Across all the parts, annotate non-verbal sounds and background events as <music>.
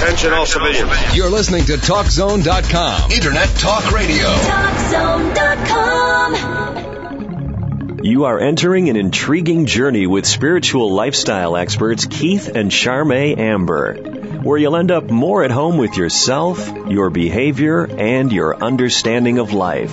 Attention all civilians. You're listening to TalkZone.com. Internet Talk Radio. TalkZone.com. You are entering an intriguing journey with spiritual lifestyle experts Keith and Charme Amber, where you'll end up more at home with yourself, your behavior, and your understanding of life.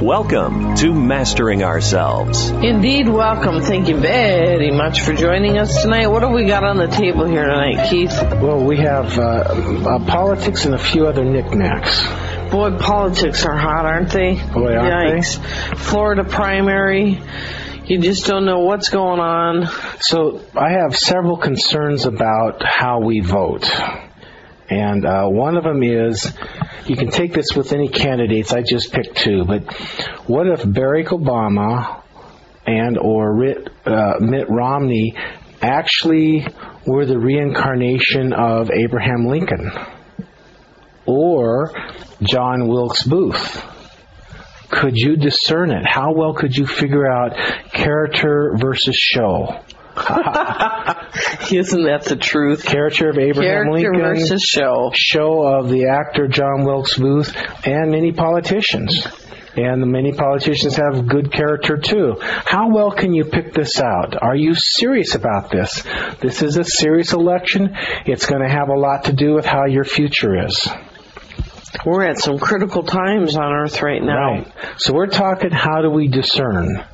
Welcome to Mastering Ourselves. Indeed, welcome. Thank you very much for joining us tonight. What have we got on the table here tonight, Keith? Well, we have uh, uh, politics and a few other knickknacks. Boy, politics are hot, aren't they? Boy, aren't Yikes. Florida primary. You just don't know what's going on. So, I have several concerns about how we vote. And uh, one of them is you can take this with any candidates. I just picked two, but what if Barack Obama and or uh, Mitt Romney actually were the reincarnation of Abraham Lincoln or John Wilkes Booth? Could you discern it? How well could you figure out character versus show? <laughs> <laughs> Isn't that the truth? Character of Abraham Character Lincoln. versus show. Show of the actor John Wilkes Booth and many politicians. And many politicians have good character too. How well can you pick this out? Are you serious about this? This is a serious election. It's going to have a lot to do with how your future is. We're at some critical times on Earth right now. Right. So we're talking how do we discern?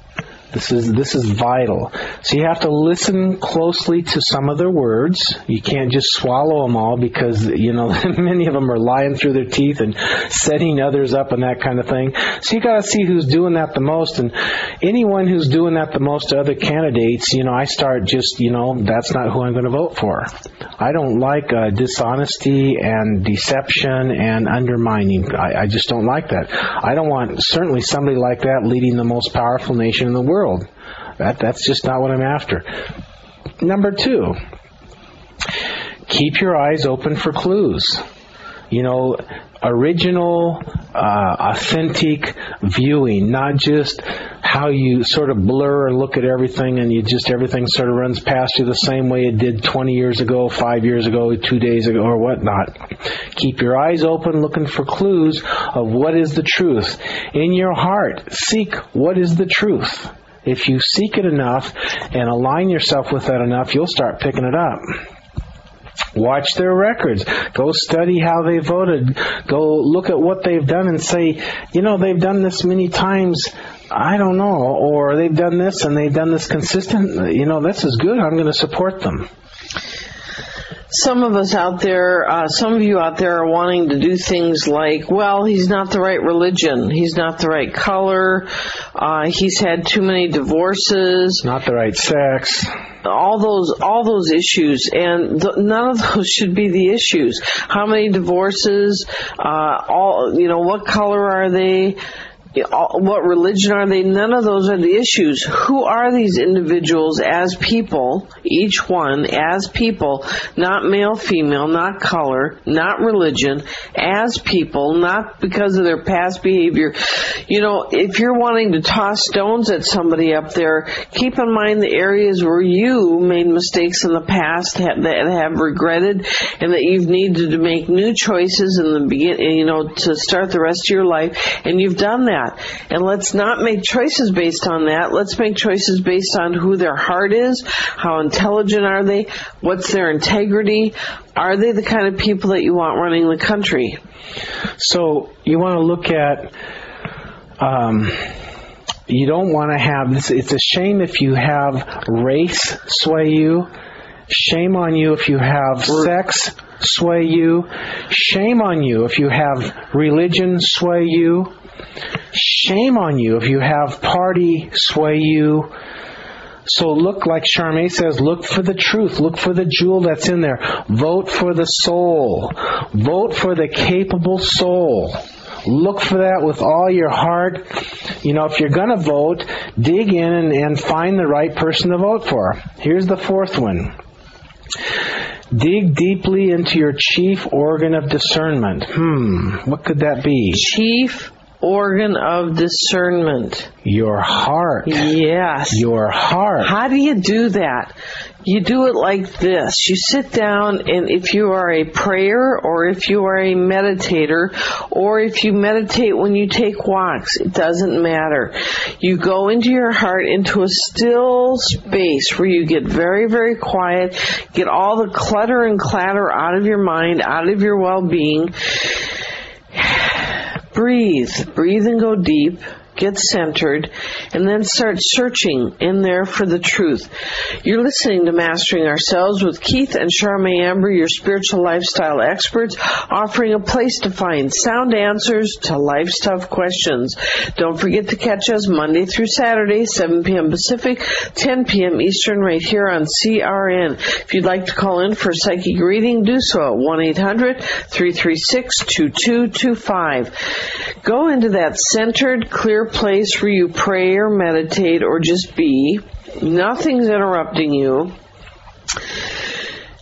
This is this is vital. So you have to listen closely to some of their words. You can't just swallow them all because you know <laughs> many of them are lying through their teeth and setting others up and that kind of thing. So you got to see who's doing that the most, and anyone who's doing that the most to other candidates, you know, I start just you know that's not who I'm going to vote for. I don't like uh, dishonesty and deception and undermining. I, I just don't like that. I don't want certainly somebody like that leading the most powerful nation in the world. That that's just not what I'm after. Number two, keep your eyes open for clues. You know, original, uh, authentic viewing, not just how you sort of blur and look at everything and you just everything sort of runs past you the same way it did 20 years ago, five years ago, two days ago, or whatnot. Keep your eyes open looking for clues of what is the truth. In your heart, seek what is the truth. If you seek it enough and align yourself with that enough, you'll start picking it up. Watch their records. Go study how they voted. Go look at what they've done and say, you know, they've done this many times. I don't know. Or they've done this and they've done this consistent. You know, this is good. I'm going to support them. Some of us out there, uh, some of you out there are wanting to do things like, well, he's not the right religion. He's not the right color. Uh, he's had too many divorces. Not the right sex. all those all those issues and th- none of those should be the issues how many divorces uh all you know what color are they what religion are they? None of those are the issues. Who are these individuals as people each one as people not male female not color not religion as people not because of their past behavior? You know if you're wanting to toss stones at somebody up there keep in mind the areas where you made mistakes in the past that have regretted and that you've needed to make new choices in the beginning you know to start the rest of your life. And you've done that and let's not make choices based on that let's make choices based on who their heart is how intelligent are they what's their integrity are they the kind of people that you want running the country So you want to look at. Um, you don't want to have this. It's a shame if you have race sway you. Shame on you if you have sex sway you. Shame on you if you have religion sway you. Shame on you if you have party sway you. So look, like Charmaine says, look for the truth. Look for the jewel that's in there. Vote for the soul. Vote for the capable soul. Look for that with all your heart. You know, if you're going to vote, dig in and, and find the right person to vote for. Here's the fourth one. Dig deeply into your chief organ of discernment. Hmm, what could that be? Chief organ of discernment. Your heart. Yes. Your heart. How do you do that? You do it like this. You sit down and if you are a prayer or if you are a meditator or if you meditate when you take walks, it doesn't matter. You go into your heart into a still space where you get very, very quiet, get all the clutter and clatter out of your mind, out of your well-being. Breathe. Breathe and go deep get centered, and then start searching in there for the truth. You're listening to Mastering Ourselves with Keith and Charmaine Amber, your spiritual lifestyle experts, offering a place to find sound answers to life's tough questions. Don't forget to catch us Monday through Saturday, 7 p.m. Pacific, 10 p.m. Eastern, right here on CRN. If you'd like to call in for a psychic reading, do so at 1-800-336-2225. Go into that centered, clear place where you pray or meditate or just be. Nothing's interrupting you.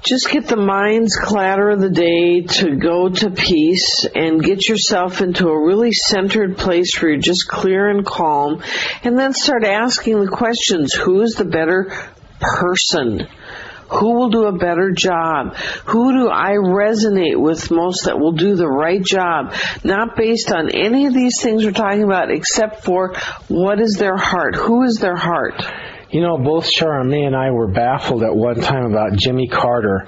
Just get the mind's clatter of the day to go to peace and get yourself into a really centered place where you're just clear and calm and then start asking the questions. Who's the better person? Who will do a better job? Who do I resonate with most that will do the right job? Not based on any of these things we're talking about except for what is their heart? Who is their heart? You know, both Charmaine and I were baffled at one time about Jimmy Carter.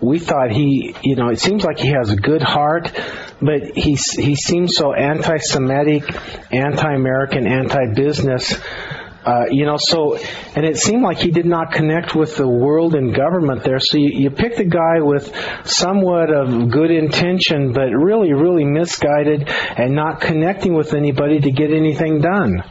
We thought he, you know, it seems like he has a good heart, but he he seems so anti-Semitic, anti-American, anti-business uh, you know, so, and it seemed like he did not connect with the world and government there. So you, you picked a guy with somewhat of good intention, but really, really misguided and not connecting with anybody to get anything done.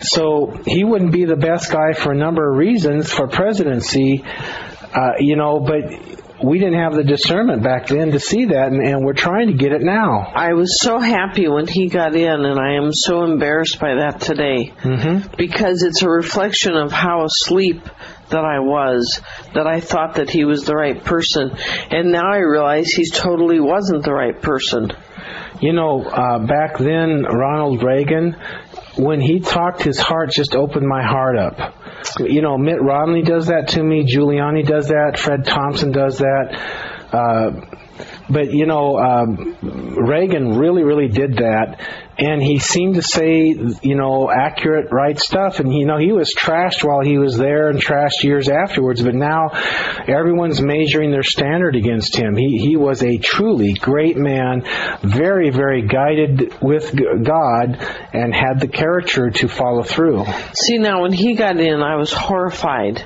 So he wouldn't be the best guy for a number of reasons for presidency, uh, you know, but we didn't have the discernment back then to see that, and, and, we're trying to get it now. I was so happy when he got in, and I am so embarrassed by that today mm-hmm. because it's a reflection of how asleep that I was that I thought that he was the right person, and now I realize he totally wasn't the right person. You know, uh, back then, Ronald Reagan, when he talked, his heart just opened my heart up you know, Mitt Romney does that to me. Giuliani does that. Fred Thompson does that. Uh, but you know, um, Reagan really, really did that, and he seemed to say, you know, accurate, right stuff. And you know, he was trashed while he was there, and trashed years afterwards. But now, everyone's measuring their standard against him. He he was a truly great man, very, very guided with God, and had the character to follow through. See, now when he got in, I was horrified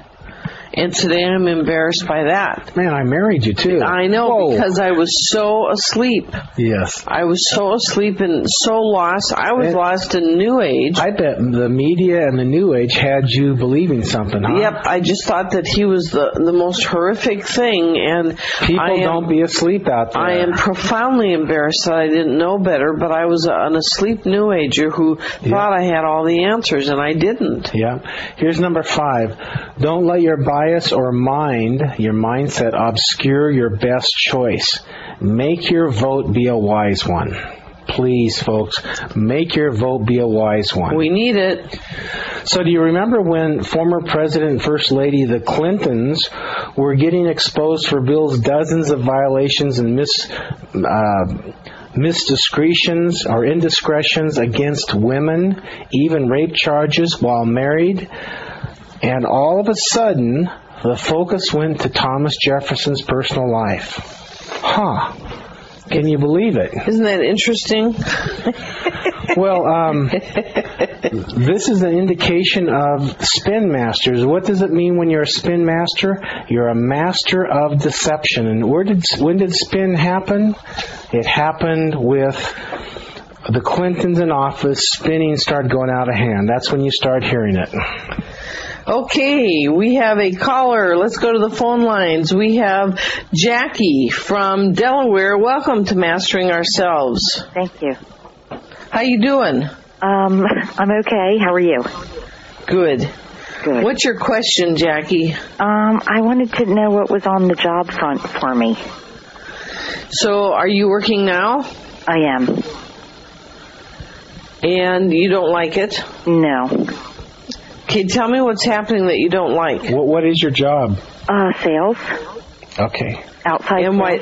and today I'm embarrassed by that. Man, I married you too. I know Whoa. because I was so asleep. Yes. I was so asleep and so lost. I was and lost in New Age. I bet the media and the New Age had you believing something, huh? Yep. I just thought that he was the the most horrific thing, and people am, don't be asleep out there. I am profoundly embarrassed that I didn't know better, but I was an asleep New Ager who thought I had all the answers, and I didn't. Yeah. Here's number five. Don't let your body bias or mind, your mindset, obscure your best choice. Make your vote be a wise one. Please, folks, make your vote be a wise one. We need it. So, do you remember when former President and First Lady, the Clintons, were getting exposed for Bill's dozens of violations and mis, uh, misdiscretions or indiscretions against women, even rape charges while married? And all of a sudden, the focus went to Thomas Jefferson's personal life. Huh. Can you believe it? Isn't that interesting? <laughs> well, um, this is an indication of spin masters. What does it mean when you're a spin master? You're a master of deception. And where did when did spin happen? It happened with the Clintons in office. Spinning started going out of hand. That's when you start hearing it. Okay, we have a caller. Let's go to the phone lines. We have Jackie from Delaware. Welcome to Mastering Ourselves. Thank you. How you doing? Um, <laughs> I'm okay. How are you? Good. Good. What's your question, Jackie? Um, I wanted to know what was on the job front for me. So, are you working now? I am. And you don't like it? No. Okay, tell me what's happening that you don't like. What, what is your job? Uh, sales. Okay. Outside And why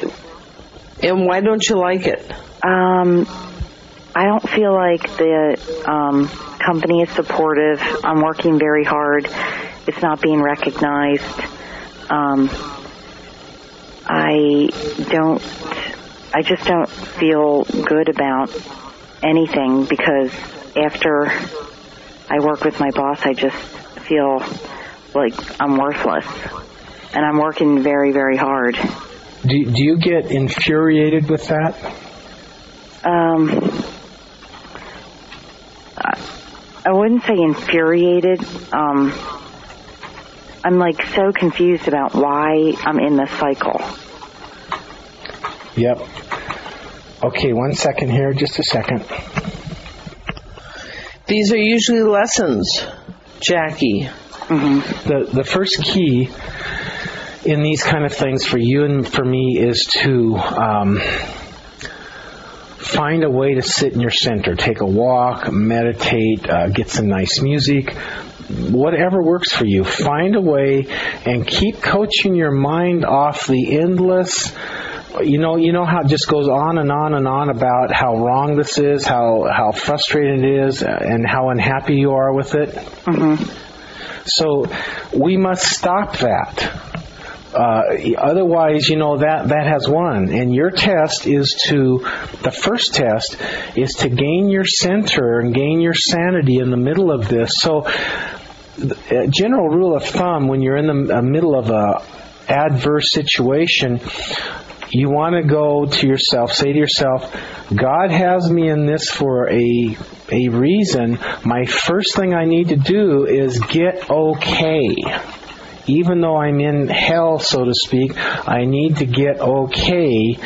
and why don't you like it? Um, I don't feel like the um, company is supportive. I'm working very hard. It's not being recognized. Um, I don't. I just don't feel good about anything because after I work with my boss, I just feel like I'm worthless, and I'm working very, very hard. Do, do you get infuriated with that? Um, I I wouldn't say infuriated. Um, I'm like so confused about why I'm in this cycle. Yep. Okay, one second here, just a second. These are usually lessons, Jackie. The the first key in these kind of things for you and for me is to um, find a way to sit in your center. Take a walk, meditate, uh, get some nice music, whatever works for you. Find a way and keep coaching your mind off the endless. You know, you know how it just goes on and on and on about how wrong this is, how how frustrating it is, and how unhappy you are with it. So we must stop that. Uh, otherwise, you know that that has won. And your test is to the first test is to gain your center and gain your sanity in the middle of this. So, a general rule of thumb when you're in the uh, middle of a adverse situation, you want to go to yourself, say to yourself, God has me in this for a a reason. My first thing I need to do is get okay. Even though I'm in hell, so to speak, I need to get okay.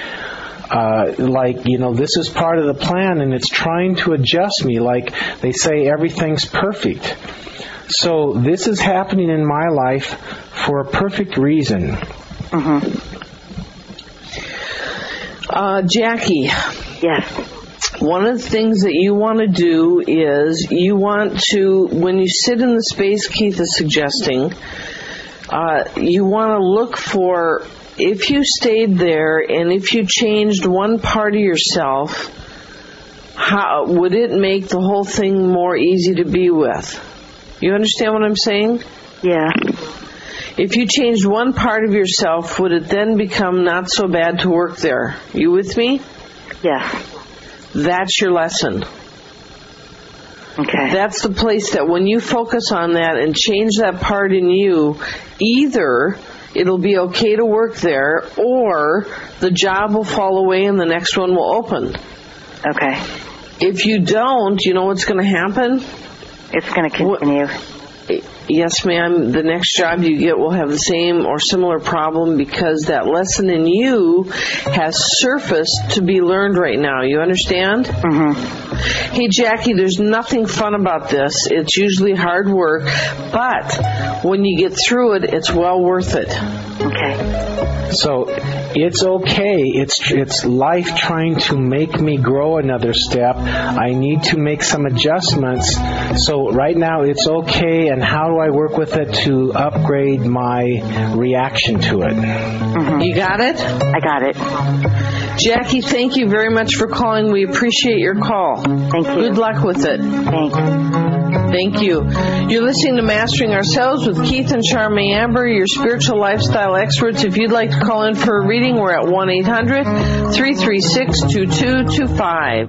Uh, like, you know, this is part of the plan and it's trying to adjust me. Like they say, everything's perfect. So this is happening in my life for a perfect reason. Uh, Jackie, Yes. one of the things that you want to do is you want to, when you sit in the space Keith is suggesting, uh, you want to look for if you stayed there and if you changed one part of yourself, how would it make the whole thing more easy to be with? You understand what I'm saying? Yeah. If you changed one part of yourself, would it then become not so bad to work there? You with me? Yes. That's your lesson. Okay. That's the place that when you focus on that and change that part in you, either it'll be okay to work there or the job will fall away and the next one will open. okay. If you don't, you know what's going to happen? It's going to continue. Yes, ma'am. The next job you get will have the same or similar problem because that lesson in you has surfaced to be learned right now. You understand? Mm-hmm. Hey, Jackie, there's nothing fun about this. It's usually hard work, but when you get through it, it's well worth it. Okay. So it's okay. It's it's life trying to make me grow another step. I need to make some adjustments. So right now it's okay. And how do I work with it to upgrade my reaction to it? Mm-hmm. You got it? I got it. Jackie, thank you very much for calling. We appreciate your call. Thank you. Good luck with it. Thanks. Thank you. You're listening to Mastering Ourselves with Keith and Charmaine Amber, your spiritual lifestyle experts. If you'd like to call in for a reading, we're at 1 800 336 2225.